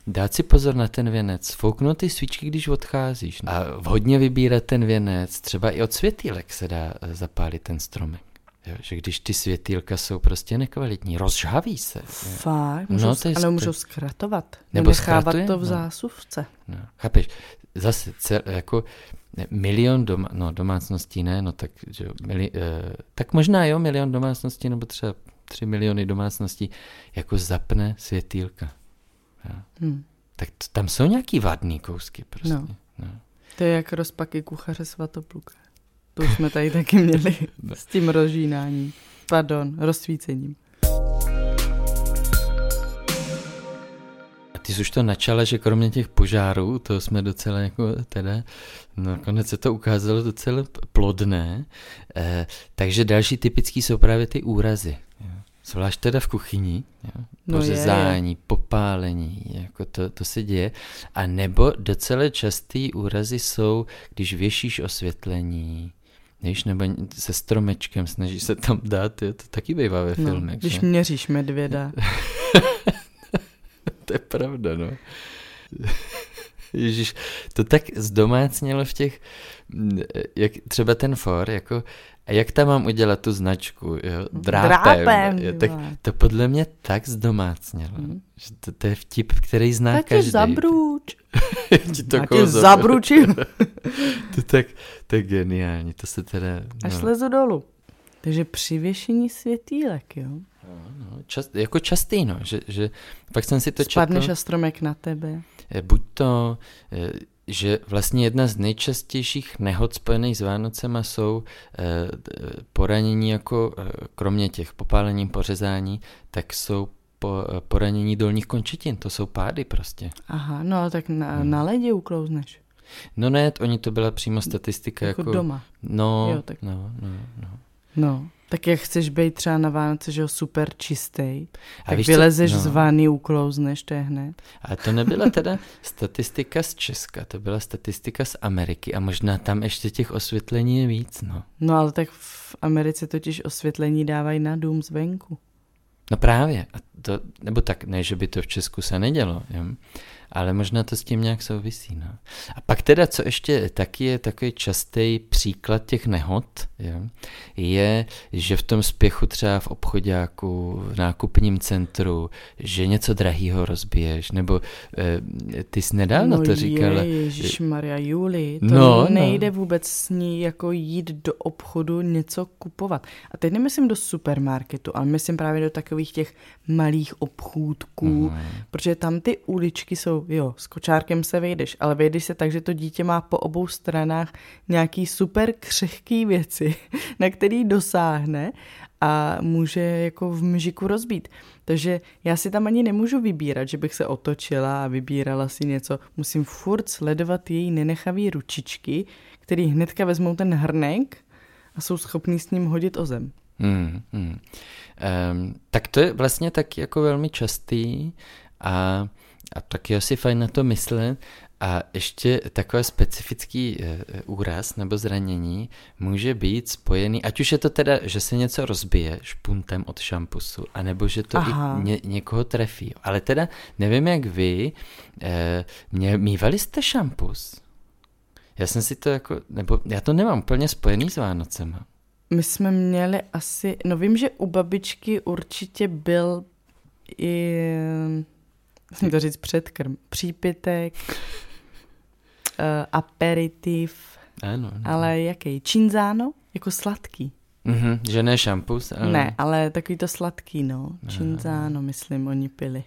dát si pozor na ten věnec, fouknout ty svíčky, když odcházíš a vhodně vybírat ten věnec, třeba i od světýlek se dá eh, zapálit ten stromek. Jo, že když ty světýlka jsou prostě nekvalitní, rozžhaví se. Jo. Fakt? No, to je ale můžou zkratovat. Nebo zkratuje, to v no. zásuvce. No, chápeš, zase cel, jako ne, milion doma, no, domácností ne, no tak, že, mili, eh, tak možná jo, milion domácností, nebo třeba tři miliony domácností, jako zapne světýlka. Jo. Hm. Tak t- tam jsou nějaký vadný kousky prostě. No. No. To je jak rozpaky kuchaře svatopluka. To už jsme tady taky měli s tím rozžínáním. Pardon, rozsvícením. A ty jsi už to načala, že kromě těch požárů, to jsme docela jako teda, nakonec se to ukázalo docela plodné, eh, takže další typický jsou právě ty úrazy. Zvlášť teda v kuchyni, jo. No je, je. pořezání, popálení, jako to, to se děje. A nebo docela častý úrazy jsou, když věšíš osvětlení, Víš, nebo se stromečkem snažíš se tam dát, jo, to taky bývá ve No, filmech. když že? měříš medvěda. To je pravda, no. Ježíš, to tak zdomácnělo v těch, jak třeba ten for, jako, a jak tam mám udělat tu značku, jo, drápem, Drápem, jo, tak to podle mě tak zdomácnělo, Mhm. že to, to je vtip, který zná Tak každý. zabruč. Ti to tě zabru- zabručím. to, tak, to je geniální, to se teda, Až no, slezu dolů. Takže při věšení světýlek, jo. no, čas, jako častý, no, že, že pak jsem si to Spadneš četl. a stromek na tebe. Eh, Buď to, eh, že vlastně jedna z nejčastějších nehod spojených s Vánocema jsou eh, poranění jako, eh, kromě těch popálení, pořezání, tak jsou po, poranění dolních končetin, to jsou pády prostě. Aha, no ale tak na, hmm. na ledě uklouzneš. No ne, oni to byla přímo statistika jako... jako... doma. No, Jo, tak- no, no, no. No, tak jak chceš být třeba na Vánoce, že jo, super čistý, tak víš co? vylezeš No. z vany, uklouzneš, to je hned. Ale to nebyla teda statistika z Česka, to byla statistika z Ameriky a možná tam ještě těch osvětlení je víc, no. No ale tak v Americe totiž osvětlení dávají na dům zvenku. No právě, a to, nebo tak, ne, že by to v Česku se nedělo, jo? Ale možná to s tím nějak souvisí. No. A pak teda, co ještě taky je takový častý příklad těch nehod, jo? je, že v tom spěchu třeba v obchodáku, v nákupním centru, že něco drahýho rozbiješ, nebo eh, ty jsi nedávno no to říkala. Ježíš Maria Juli, to No, no, no. nejde vůbec s ní jako jít do obchodu něco kupovat. A teď nemyslím do supermarketu, ale myslím právě do takových těch malých obchůdků, Mhm. protože tam ty uličky jsou, jo, s kočárkem se vejdeš, ale vejdeš se tak, že to dítě má po obou stranách nějaký super křehký věci, na který dosáhne a může jako v mžiku rozbít. Takže já si tam ani nemůžu vybírat, že bych se otočila a vybírala si něco. Musím furt sledovat její nenechavý ručičky, který hnedka vezmou ten hrnek a jsou schopní s ním hodit o zem. Hmm, hmm. Um, tak to je vlastně tak jako velmi častý a, a taky asi fajn na to myslet. A ještě takový specifický e, úraz nebo zranění může být spojený, ať už je to teda, že se něco rozbije špuntem od šampusu, anebo že to Aha. i ně, někoho trefí. Ale teda nevím, jak vy, e, mě, mývali jste šampus? Já jsem si to jako, nebo já to nemám úplně spojený s Vánocema. My jsme měli asi, no vím, že u babičky určitě byl i, musím to říct předkrm, přípitek, uh, aperitiv, Ano. ano. ale jaký? Činzáno? Jako sladký. Mhm, že ne šampus, ale... Ne, ale takový to sladký, no. Činzáno, myslím, oni pili.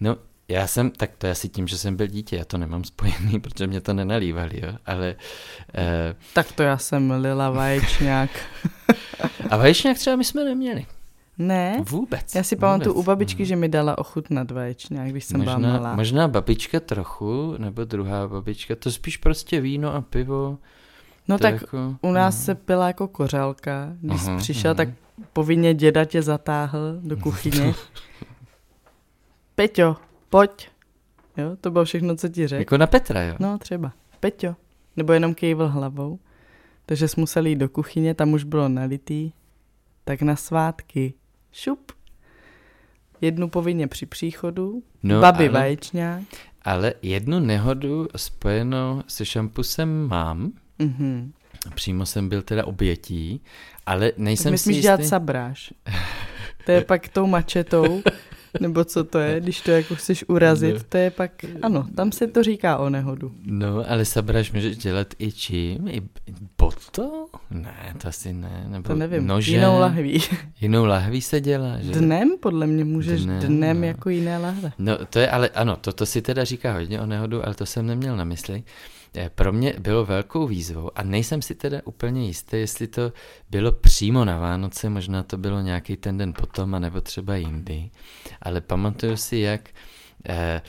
No, já jsem, tak to je asi tím, že jsem byl dítě, já to nemám spojený, protože mě to nenalívali, jo, ale... Eh, Tak to já jsem lila vaječňák. a vaječňák třeba my jsme neměli. Ne? Vůbec. Já si pamatuju u babičky, že mi dala ochutnat vaječňák, když jsem byla možná, malá. možná babička trochu, nebo druhá babička, to spíš prostě víno a pivo. No to tak jako, u nás se pila jako kořálka. Když jsi Aha, přišel, aha. tak povinně děda tě zatáhl do kuchyně. Peťo, pojď. Jo, to bylo všechno, co ti řekl. Jako na Petra, jo? No, třeba. Peťo. Nebo jenom kejvl hlavou. Takže jsme museli jít do kuchyně, tam už bylo nalitý. Tak na svátky. Šup. Jednu povinně při příchodu. No, babi ale- vaječňák. Ale jednu nehodu spojenou se šampusem mám, Mhm. přímo jsem byl teda obětí, ale Tak nejsem my si jistý... dělat sabráž. To je pak tou mačetou, nebo co to je, když to jako chceš urazit, Ne. to je pak, ano, tam se to říká o nehodu. No, ale sabráž můžeš dělat i čím? I boto? Ne, to asi ne. Nebo To nevím, nože, jinou lahví. Jinou lahví se dělá, že? Dnem, podle mě můžeš Dnem, dnem, no. jako jiné lahve. No, to je ale, ano, toto si teda říká hodně o nehodu, ale to jsem neměl na mysli. Pro mě bylo velkou výzvou a nejsem si teda úplně jistý, jestli to bylo přímo na Vánoce, možná to bylo nějaký ten den potom, anebo třeba jindy, ale pamatuju si, jak eh,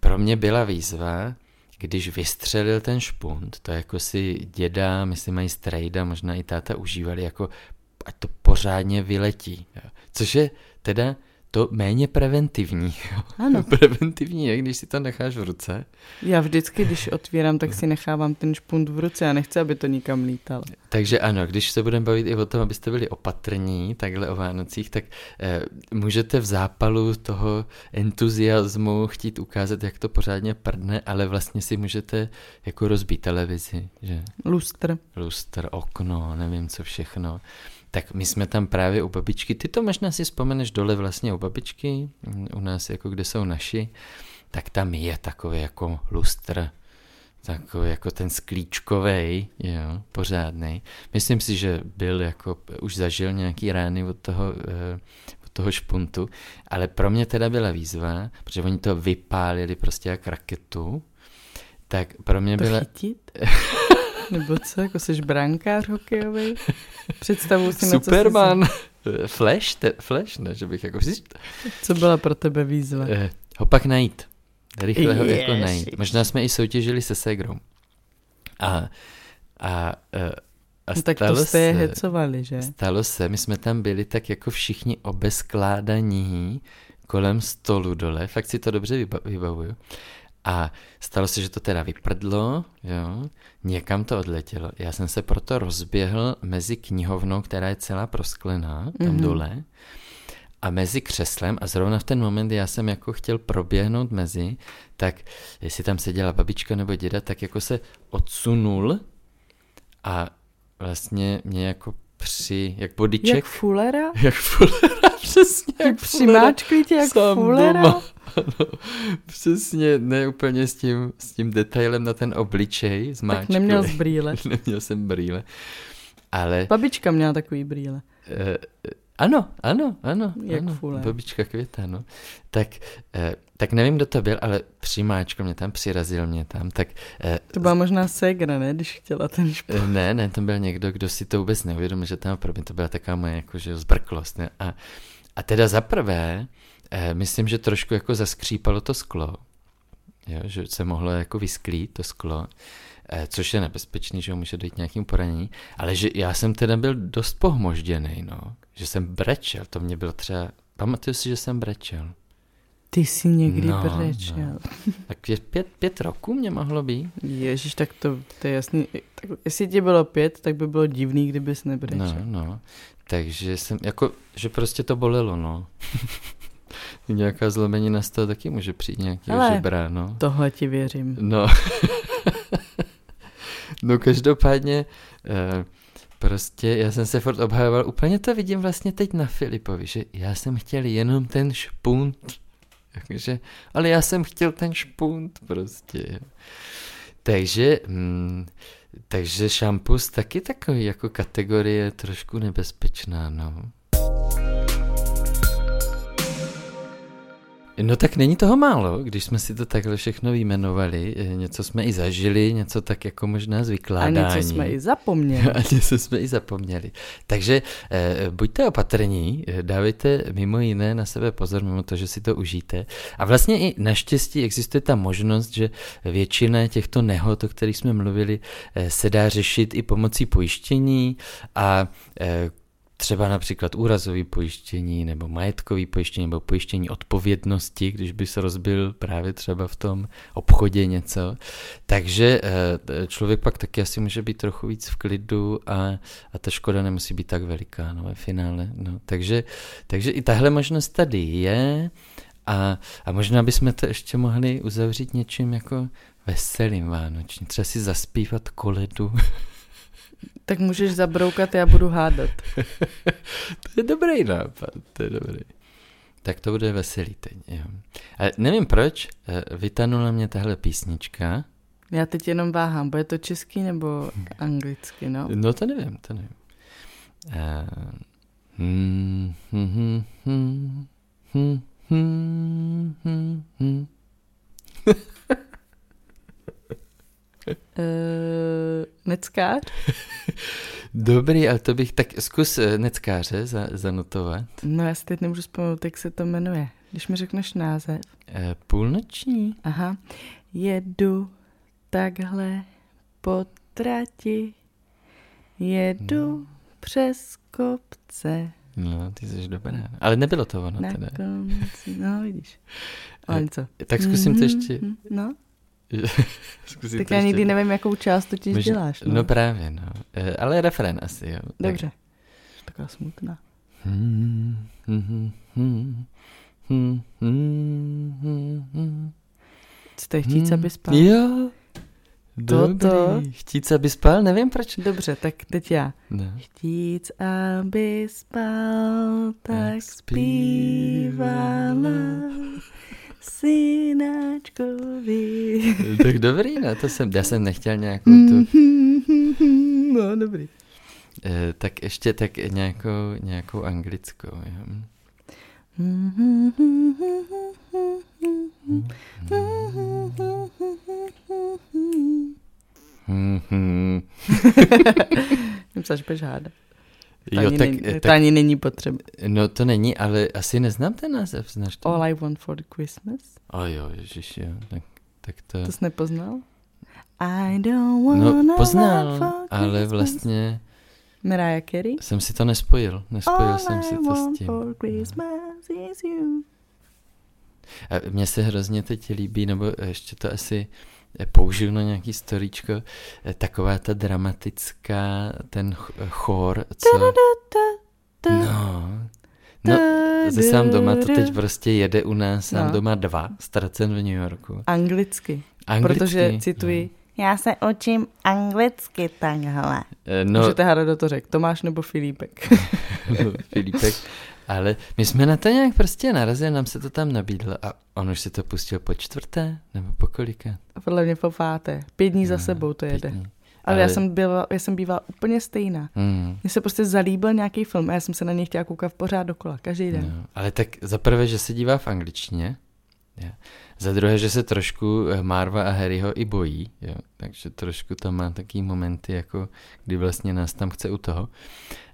pro mě byla výzva, když vystřelil ten špunt, to jako si děda, myslím mají strejda, možná i táta užívali, jako ať to pořádně vyletí. Což je teda to méně preventivní. Ano. Preventivní je, když si to necháš v ruce. Já vždycky, když otvírám, tak si nechávám ten špunt v ruce a nechci, aby to nikam lítalo. Takže ano, když se budeme bavit i o tom, abyste byli opatrní takhle o Vánocích, tak eh, můžete v zápalu toho entuziasmu chtít ukázat, jak to pořádně prdne, ale vlastně si můžete jako rozbít televizi, že Lustr. lustr, okno, nevím co všechno. Tak my jsme tam právě u babičky, ty to možná si vzpomeneš dole vlastně u babičky, u nás jako kde jsou naši, tak tam je takový jako lustr, takový jako ten sklíčkovej, jo, pořádný. Myslím si, že byl jako, už zažil nějaký rány od toho, eh, od toho špuntu, ale pro mě teda byla výzva, protože oni to vypálili prostě jak raketu, tak pro mě To byla... chytit? Nebo co, jako jsi brankář hokejový? Představuji si, na co Superman. jsi Flash? Te, flash? Ne, že bych jako... Co byla pro tebe výzva? Eh, ho pak najít. Rychle ho jako najít. Možná jsme i soutěžili se Segrou. A, a, eh, a No, tak to stalo jste je se- hecovali, že? Stalo se, my jsme tam byli tak jako všichni obeskládaní kolem stolu dole, fakt si to dobře vyba- vybavuju. A stalo se, že to teda vyprdlo, jo, někam to odletělo. Já jsem se proto rozběhl mezi knihovnou, která je celá prosklená, tam Mhm. mm-hmm. dole, a mezi křeslem a zrovna v ten moment já jsem jako chtěl proběhnout mezi, tak jestli tam seděla babička nebo děda, tak jako se odsunul a vlastně mě jako při, jak bodyček, Jak fulera? jak fulera, přesně jak fulera. Přimáčkli tě jak fulera? doma. Ano, přesně, ne úplně s tím, s tím detailem na ten obličej zmáčkli. Tak neměl z brýle. Neměl jsem brýle. Ale Babička měla takový brýle. Eh, ano, ano, ano. Jak ano, fuler. Babička květa, no. Tak, eh, tak nevím, kdo to byl, ale přimáčkl mě tam, přirazil mě tam, tak eh, To byla možná ségra, ne? Když chtěla ten šp... eh, ne, ne, to byl někdo, kdo si to vůbec neuvědomil, že tam pro mě to byla taková moje jakože zbrklost. Ne? A, a teda za prvé, eh, myslím, že trošku jako zaskřípalo to sklo, jo, že se mohlo jako vysklít to sklo, eh, což je nebezpečný, že může dojít nějakým poranění, ale že já jsem teda byl dost pohmožděný, no, že jsem brečel, to mě bylo třeba, pamatuju si, že jsem brečel. Ty jsi někdy No, brečel. no. Tak je pět, pět roků mě mohlo být. Ježíš, tak to, to je jasný. Tak, jestli ti bylo pět, tak by bylo divný, kdybys nebrečel. No, no. Takže jsem, jako, že prostě to bolelo, no. Nějaká zlomenina z toho taky může přijít nějaký Ale- žebra, no. Tohle ti věřím. No. no každopádně, eh, prostě já jsem se furt obhajoval, úplně to vidím vlastně teď na Filipovi, že já jsem chtěl jenom ten špunt, takže, ale já jsem chtěl ten špunt prostě. Takže, mm, takže šampus taky takový jako kategorie trošku nebezpečná, no. No tak není toho málo, když jsme si to takhle všechno vyjmenovali, eh, něco jsme i zažili, něco tak jako možná z A něco jsme i zapomněli. A něco jsme i zapomněli. Takže eh, buďte opatrní, eh, dávejte mimo jiné na sebe pozor, mimo to, že si to užijte. A vlastně i naštěstí existuje ta možnost, že většina těchto nehod, o kterých jsme mluvili, eh, se dá řešit i pomocí pojištění a eh, třeba například úrazový pojištění nebo majetkový pojištění nebo pojištění odpovědnosti, když by se rozbil právě třeba v tom obchodě něco. Takže eh, člověk pak taky asi může být trochu víc v klidu a, a ta škoda nemusí být tak veliká no, ve finále. No. Takže, takže i tahle možnost tady je a, a možná bychom to ještě mohli uzavřít něčím jako veselým vánočním. Třeba si zaspívat koledu. Tak můžeš zabroukat, já budu hádat. To je dobrý nápad, to je dobrý. Tak to bude veselý teď, jo. Ale nevím proč, eh, vytanula mě tahle písnička. Já teď jenom váhám, bude to český nebo anglicky, no? No to nevím, to nevím. Uh, hmm, hmm, hmm, hmm, hmm, hmm, hmm. Uh, neckář? Dobrý, ale to bych, tak zkus eh, neckáře za, zanotovat. No já si teď nemůžu vzpomenout, jak se to jmenuje. Když mi řekneš název. Uh, půlnoční? Aha. Jedu takhle po trati, jedu přes kopce No, ty jsi dobrá. Ale nebylo to ono na teda. konci. No vidíš. Ale co? Tak zkusím to Mhm, ještě. mhm, No, Zkusím tak to já nikdy nevím, jakou část totiž Možná- děláš. No. No právě, no. Eh, Ale refrén asi, jo. Tak- Dobře. Taková smutná. Hmm, hmm, hmm, hmm, hmm, hmm, hmm. Chcete chtít, aby spal? Jo. Toto. Dobrý. Chtít, aby spal? Nevím proč. Dobře, tak teď já. No. Chtít, aby spal, tak zpívala synáčkovi. tak dobrý, no, to jsem, já jsem nechtěl nějakou tu, No, dobrý. eh, tak ještě tak nějakou, nějakou anglickou, jo. Hmm, hmm. Myslím, že hádat. To, jo, ani, tak, není, tak, to ani není potřeba. No to není, ale asi neznám ten název, znáš to? All I Want for the Christmas. O jo, ježiš, jo. Tak, tak to... To jsi nepoznal? I don't want No poznal, ale vlastně... Mariah Carey? Jsem si to nespojil, nespojil All jsem si to s tím. For Christmas is you. A mně se hrozně teď líbí, nebo ještě to asi použiju na nějaký storíčko, taková ta dramatická, ten chor, co... No, no, ze sám doma to teď prostě jede u nás, sám no. doma dva, ztracen v New Yorku. Anglicky. Anglicky. Protože cituji, no. já se učím anglicky takhle. No, Můžete Harado to řekl, Tomáš nebo Filipek. Filipek. Ale my jsme na to nějak prostě narazili, nám se to tam nabídlo a on už si to pustil po čtvrté nebo po kolika? Podle mě po páté. Pět dní no, za sebou to jede. Dní. Ale, Ale já jsem, byla, já jsem bývala úplně stejná. Mm. Mně se prostě zalíbil nějaký film a já jsem se na něj chtěla koukat pořád dokola, každý den. No, ale tak za prvé, že se dívá v angličtině, za druhé, že se trošku eh, Marva a Harryho i bojí, jo. takže trošku tam má taký momenty, jako kdy vlastně nás tam chce u toho.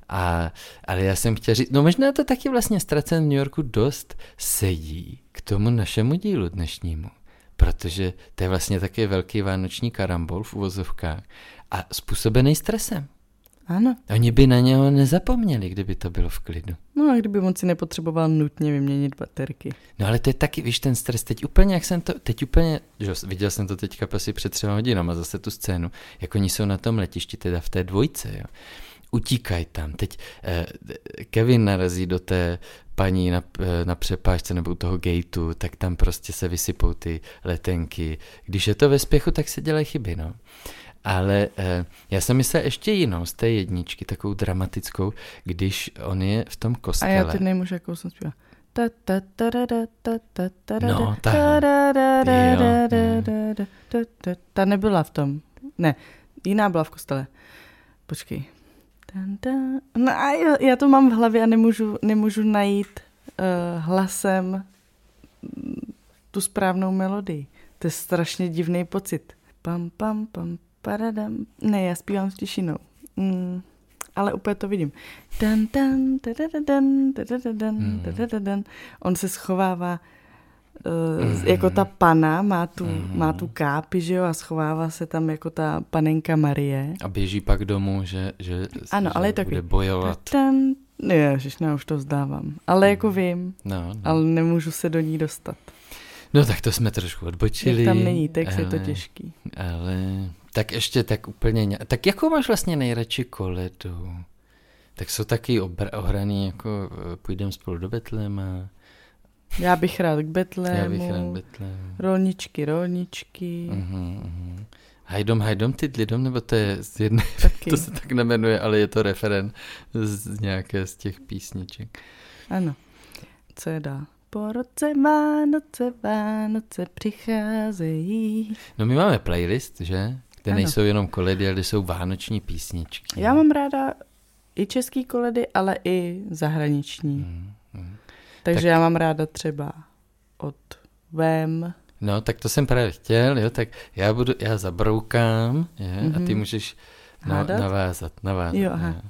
A, ale já jsem chtěl říct, no možná to taky vlastně ztracen v New Yorku dost sedí k tomu našemu dílu dnešnímu, protože to je vlastně taky velký vánoční karambol v uvozovkách a způsobený stresem. Ano. Oni by na něho nezapomněli, kdyby to bylo v klidu. No a kdyby on si nepotřeboval nutně vyměnit baterky. No ale to je taky, víš, ten stres, teď úplně, jak jsem to, teď úplně, že viděl jsem to teďka asi před třema hodinama, zase tu scénu, jak oni jsou na tom letišti, teda v té dvojce, jo utíkají tam. Teď eh, Kevin narazí do té paní na, eh, na přepážce nebo u toho gateu, tak tam prostě se vysypou ty letenky. Když je to ve spěchu, tak se dělají chyby, no. Ale eh, já jsem myslel ještě jinou z té jedničky, takovou dramatickou, když on je v tom kostele. A já teď nemůžu, jakou jsem zpívala. No, ta. Ta nebyla v tom. Ne, jiná byla v kostele. Počkej. No a já, já to mám v hlavě a nemůžu, nemůžu najít uh, hlasem tu správnou melodii. To je strašně divný pocit. Pam, pam, pam, paradam. Ne, já zpívám s tišinou. Mm, ale úplně to vidím. Dan, dan, da, da, dan, da, da, dan, da, da, dan. On se schovává mm-hmm. jako ta pana má tu, mm-hmm. má tu kápi, že jo, a schovává se tam jako ta panenka Marie. A běží pak domů, že, že, ano, že ale je to bude bojovat. Ten, ježiš, ne, už to vzdávám. Ale jako vím, no, no. ale nemůžu se do ní dostat. No tak to jsme trošku odbočili. Jak tam není text, ale, je to těžký. Ale tak ještě tak úplně, tak jakou máš vlastně nejradši koledu? Tak jsou taky obr- ohraný, jako eh, půjdeme spolu do Betlema. Já bych rád k Betlému. Já bych rád Betlém. Rolničky, rolničky. Uh-huh, uh-huh. Hajdom, hajdom, ty lidom, nebo to je z jedné, to se tak nemenuje, ale je to referen z nějaké z těch písniček. Ano. Co je dál? Po roce Vánoce, Vánoce přicházejí. No my máme playlist, že? Kde ano. nejsou jenom koledy, ale jsou vánoční písničky. Já mám ráda i český koledy, ale i zahraniční. Hmm. Takže tak... já mám ráda třeba od Vem. No, tak to jsem právě chtěl, jo, tak já budu, já zabroukám, je, mm-hmm. a ty mhm. můžeš na, navázat, navázat. Jo, aha.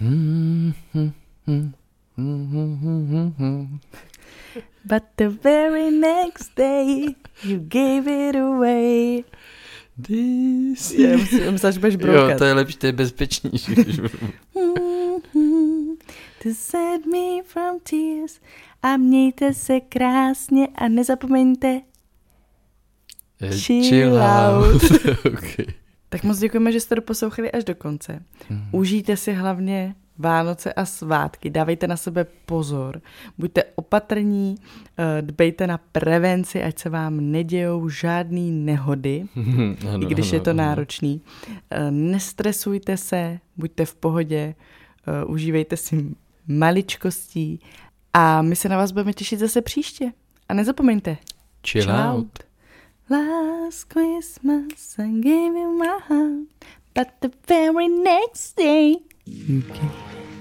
But the very next day you gave it away. This je, myslím, že budeš broukat. Jo, to je lepší, to je bezpečnější. to set me from tears. A mějte se krásně a nezapomeňte eh, chill, chill out. okay. Tak moc děkujeme, že jste doposlouchali až do konce. Mm. Užijte si hlavně Vánoce a svátky, dávejte na sebe pozor, buďte opatrní, eh, dbejte na prevenci, ať se vám nedějou žádný nehody, ano, i když ano, je to ano. náročný. Eh, nestresujte se, buďte v pohodě, užívejte si maličkostí a my se na vás budeme těšit zase příště. A nezapomeňte. Chill, Chill out. out. Last Christmas I gave you my heart, but the very next day you gave